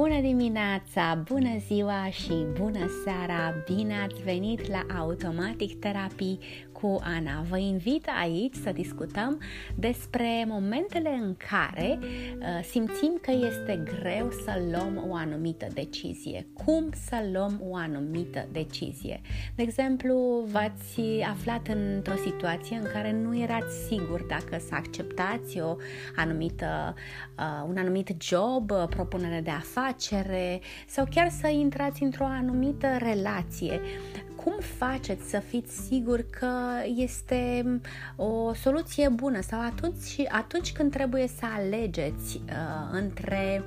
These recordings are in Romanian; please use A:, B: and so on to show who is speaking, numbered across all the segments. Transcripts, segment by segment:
A: Bună dimineața, bună ziua și bună seara! Bine ați venit la Automatic Terapii cu Ana. Vă invit aici să discutăm despre momentele în care uh, simțim că este greu să luăm o anumită decizie. Cum să luăm o anumită decizie? De exemplu, v-ați aflat într-o situație în care nu erați sigur dacă să acceptați o anumită, uh, un anumit job, propunere de afacere sau chiar să intrați într-o anumită relație cum faceți să fiți siguri că este o soluție bună? Sau atunci, atunci când trebuie să alegeți uh, între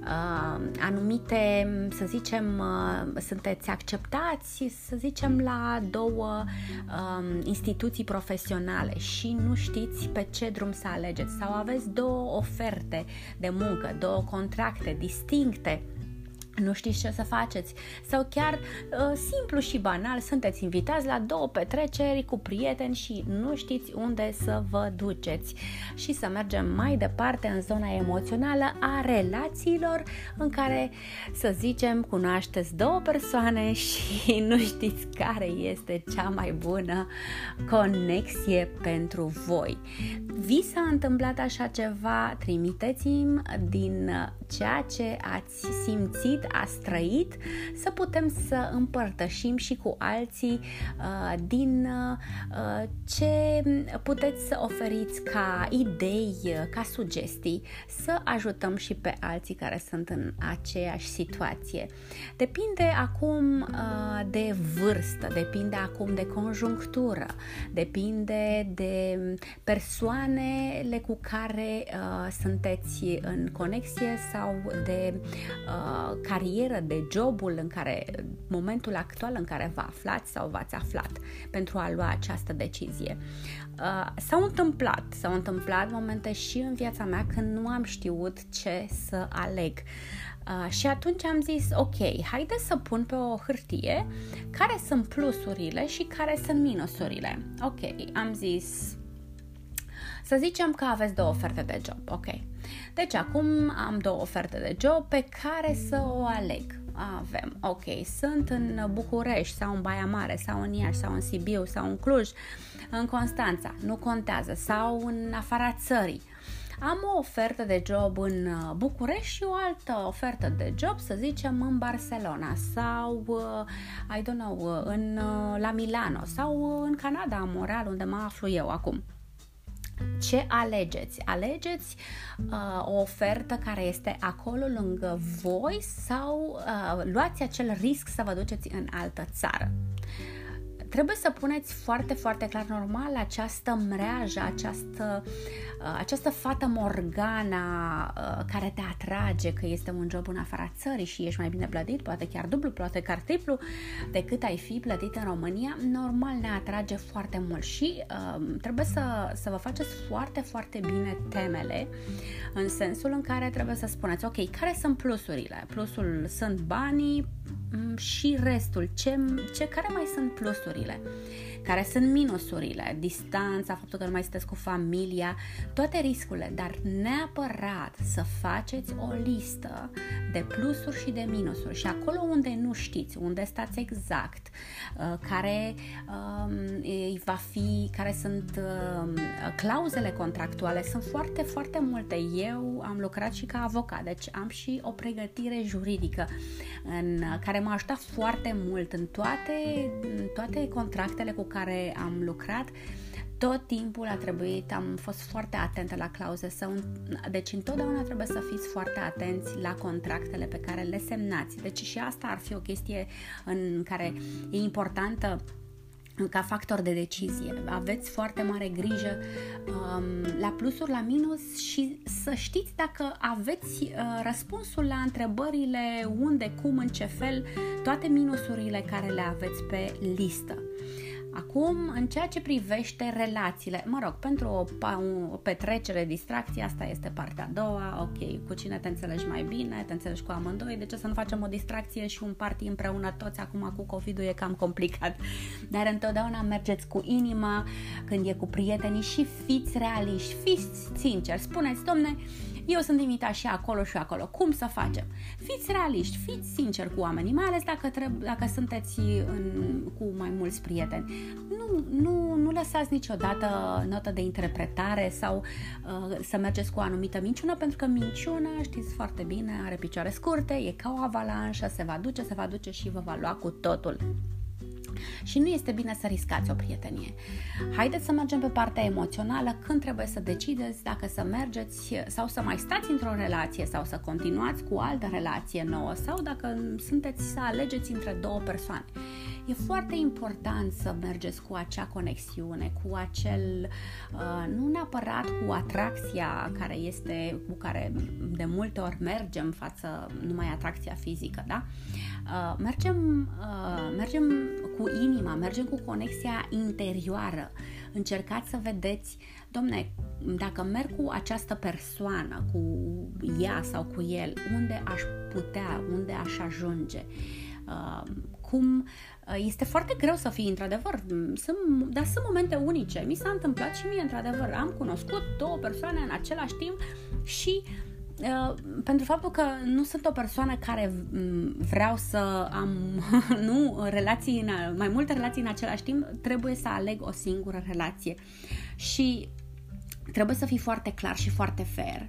A: uh, anumite, să zicem, uh, sunteți acceptați, să zicem, la două uh, instituții profesionale și nu știți pe ce drum să alegeți? Sau aveți două oferte de muncă, două contracte distincte nu știți ce să faceți sau chiar uh, simplu și banal sunteți invitați la două petreceri cu prieteni și nu știți unde să vă duceți și să mergem mai departe în zona emoțională a relațiilor în care să zicem cunoașteți două persoane și nu știți care este cea mai bună conexie pentru voi. Vi s-a întâmplat așa ceva? Trimiteți-mi din ceea ce ați simțit ați trăit, să putem să împărtășim și cu alții uh, din uh, ce puteți să oferiți ca idei, ca sugestii, să ajutăm și pe alții care sunt în aceeași situație. Depinde acum uh, de vârstă, depinde acum de conjunctură, depinde de persoanele cu care uh, sunteți în conexie sau de uh, carieră, de jobul în care, momentul actual în care vă aflați sau v-ați aflat pentru a lua această decizie. Uh, s-au întâmplat, s-au întâmplat momente și în viața mea când nu am știut ce să aleg. Uh, și atunci am zis, ok, haide să pun pe o hârtie care sunt plusurile și care sunt minusurile. Ok, am zis, să zicem că aveți două oferte de job, ok. Deci acum am două oferte de job pe care să o aleg. Avem, ok, sunt în București sau în Baia Mare sau în Iași sau în Sibiu sau în Cluj, în Constanța, nu contează, sau în afara țării. Am o ofertă de job în uh, București și o altă ofertă de job, să zicem, în Barcelona sau, uh, I don't know, uh, în, la Milano sau în Canada, în Montreal, unde mă aflu eu acum ce alegeți? Alegeți uh, o ofertă care este acolo lângă voi sau uh, luați acel risc să vă duceți în altă țară? Trebuie să puneți foarte, foarte clar normal această mreajă, această uh, Uh, această fată Morgana uh, care te atrage că este un job în afara țării și ești mai bine plătit, poate chiar dublu, poate chiar triplu decât ai fi plătit în România, normal ne atrage foarte mult și uh, trebuie să, să vă faceți foarte, foarte bine temele în sensul în care trebuie să spuneți, ok, care sunt plusurile? Plusul sunt banii mm, și restul, ce, ce care mai sunt plusurile? 来、care sunt minusurile, distanța, faptul că nu mai sunteți cu familia, toate riscurile, dar neapărat să faceți o listă de plusuri și de minusuri și acolo unde nu știți, unde stați exact, uh, care um, va fi, care sunt um, clauzele contractuale, sunt foarte, foarte multe. Eu am lucrat și ca avocat, deci am și o pregătire juridică în care m-a ajutat foarte mult în toate, în toate contractele cu care am lucrat, tot timpul a trebuit, am fost foarte atentă la clauze, să un, deci întotdeauna trebuie să fiți foarte atenți la contractele pe care le semnați. Deci și asta ar fi o chestie în care e importantă ca factor de decizie. Aveți foarte mare grijă um, la plusuri, la minus și să știți dacă aveți uh, răspunsul la întrebările unde, cum, în ce fel, toate minusurile care le aveți pe listă. Acum, în ceea ce privește relațiile, mă rog, pentru o, o petrecere, distracție, asta este partea a doua, ok, cu cine te înțelegi mai bine, te înțelegi cu amândoi, de ce să nu facem o distracție și un party împreună toți, acum cu COVID-ul e cam complicat, dar întotdeauna mergeți cu inima când e cu prietenii și fiți realiști, fiți sinceri, spuneți, domne, eu sunt invitat și acolo și acolo. Cum să facem? Fiți realiști, fiți sinceri cu oamenii, mai ales dacă, treb- dacă sunteți în, cu mai mulți prieteni. Nu, nu, nu lăsați niciodată notă de interpretare sau uh, să mergeți cu o anumită minciună, pentru că minciuna, știți foarte bine, are picioare scurte, e ca o avalanșă, se va duce, se va duce și vă va lua cu totul și nu este bine să riscați o prietenie. Haideți să mergem pe partea emoțională când trebuie să decideți dacă să mergeți sau să mai stați într-o relație sau să continuați cu o altă relație nouă sau dacă sunteți să alegeți între două persoane. E foarte important să mergeți cu acea conexiune, cu acel, uh, nu neapărat cu atracția care este, cu care de multe ori mergem față numai atracția fizică, da? Uh, mergem, uh, mergem cu inima, mergem cu conexia interioară. Încercați să vedeți, domne, dacă merg cu această persoană, cu ea sau cu el, unde aș putea, unde aș ajunge. Uh, cum uh, este foarte greu să fii într-adevăr, sunt, dar sunt momente unice. Mi s-a întâmplat și mie într-adevăr. Am cunoscut două persoane în același timp și uh, Uh, pentru faptul că nu sunt o persoană care mm, vreau să am nu relații în, mai multe relații în același timp, trebuie să aleg o singură relație. Și trebuie să fii foarte clar și foarte fair.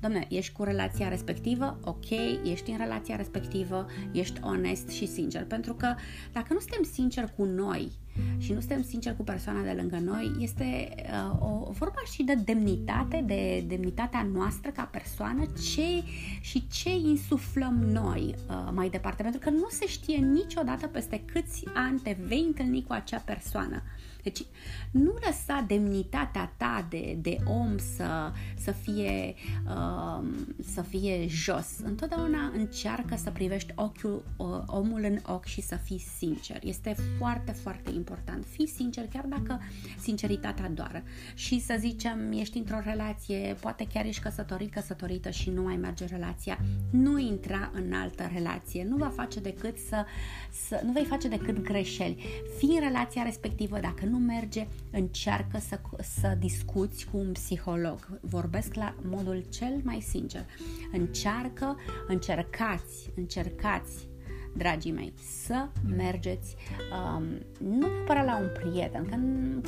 A: Domne, ești cu relația respectivă, ok, ești în relația respectivă, ești onest și sincer. Pentru că dacă nu suntem sinceri cu noi și nu suntem sinceri cu persoana de lângă noi, este uh, o vorba și de demnitate, de demnitatea noastră ca persoană ce, și ce insuflăm noi uh, mai departe. Pentru că nu se știe niciodată peste câți ani te vei întâlni cu acea persoană. Deci nu lăsa demnitatea ta de, de om să, să, fie, uh, să fie jos. Întotdeauna încearcă să privești ochiul, uh, omul în ochi și să fii sincer. Este foarte, foarte important. Fii sincer, chiar dacă sinceritatea doară. Și să zicem, ești într-o relație, poate chiar ești căsătorit, căsătorită și nu mai merge relația. Nu intra în altă relație. Nu va face decât să, să nu vei face decât greșeli. Fii în relația respectivă dacă nu nu merge, încearcă să, să discuți cu un psiholog. Vorbesc la modul cel mai sincer. Încearcă, încercați, încercați dragii mei, să mergeți um, nu neapărat la un prieten, că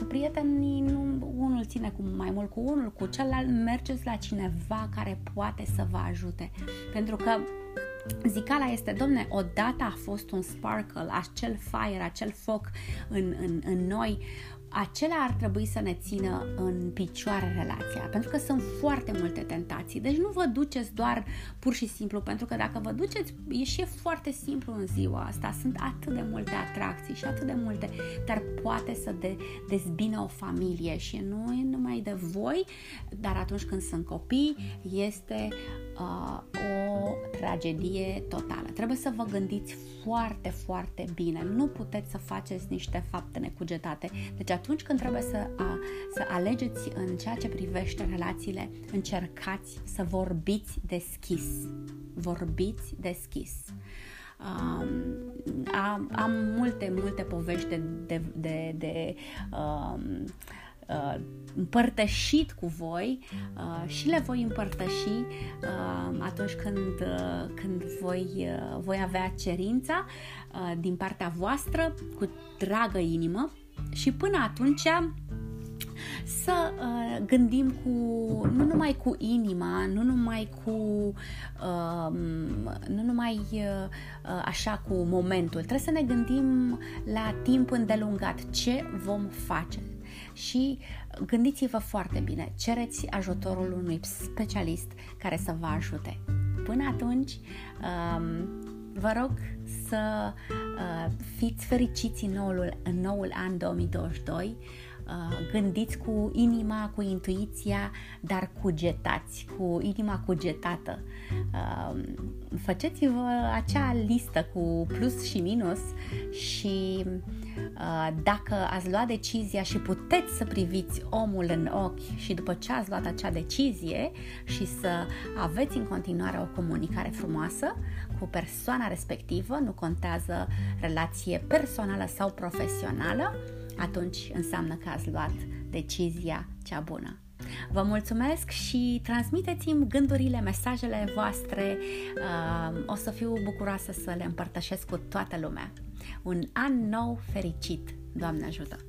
A: cu prietenii nu unul ține cu mai mult cu unul, cu celălalt mergeți la cineva care poate să vă ajute. Pentru că Zicala este, domne, odată a fost un sparkle, acel fire, acel foc în, în, în noi, acela ar trebui să ne țină în picioare relația, pentru că sunt foarte multe tentații. Deci nu vă duceți doar pur și simplu, pentru că dacă vă duceți, e și foarte simplu în ziua asta. Sunt atât de multe atracții și atât de multe, dar poate să de, dezbină o familie și nu e numai de voi, dar atunci când sunt copii, este uh, o tragedie totală. Trebuie să vă gândiți foarte, foarte bine. Nu puteți să faceți niște fapte necugetate. Deci atunci când trebuie să, a, să alegeți în ceea ce privește relațiile, încercați să vorbiți deschis. Vorbiți deschis. Um, am, am multe, multe povești de, de, de, de um, uh, împărtășit cu voi uh, și le voi împărtăși uh, atunci când, uh, când voi, uh, voi avea cerința uh, din partea voastră cu dragă inimă. Și până atunci să uh, gândim cu, nu numai cu inima, nu numai cu, uh, nu numai uh, așa cu momentul, trebuie să ne gândim la timp îndelungat, ce vom face. Și gândiți-vă foarte bine, cereți ajutorul unui specialist care să vă ajute. Până atunci, um, vă rog să uh, fiți fericiți în noul, în noul an 2022 Uh, gândiți cu inima, cu intuiția, dar cugetați, cu inima cugetată. Uh, faceți-vă acea listă cu plus și minus și uh, dacă ați luat decizia și puteți să priviți omul în ochi și după ce ați luat acea decizie și să aveți în continuare o comunicare frumoasă cu persoana respectivă, nu contează relație personală sau profesională, atunci înseamnă că ați luat decizia cea bună. Vă mulțumesc și transmiteți-mi gândurile, mesajele voastre. Uh, o să fiu bucuroasă să le împărtășesc cu toată lumea. Un an nou fericit! Doamne ajută!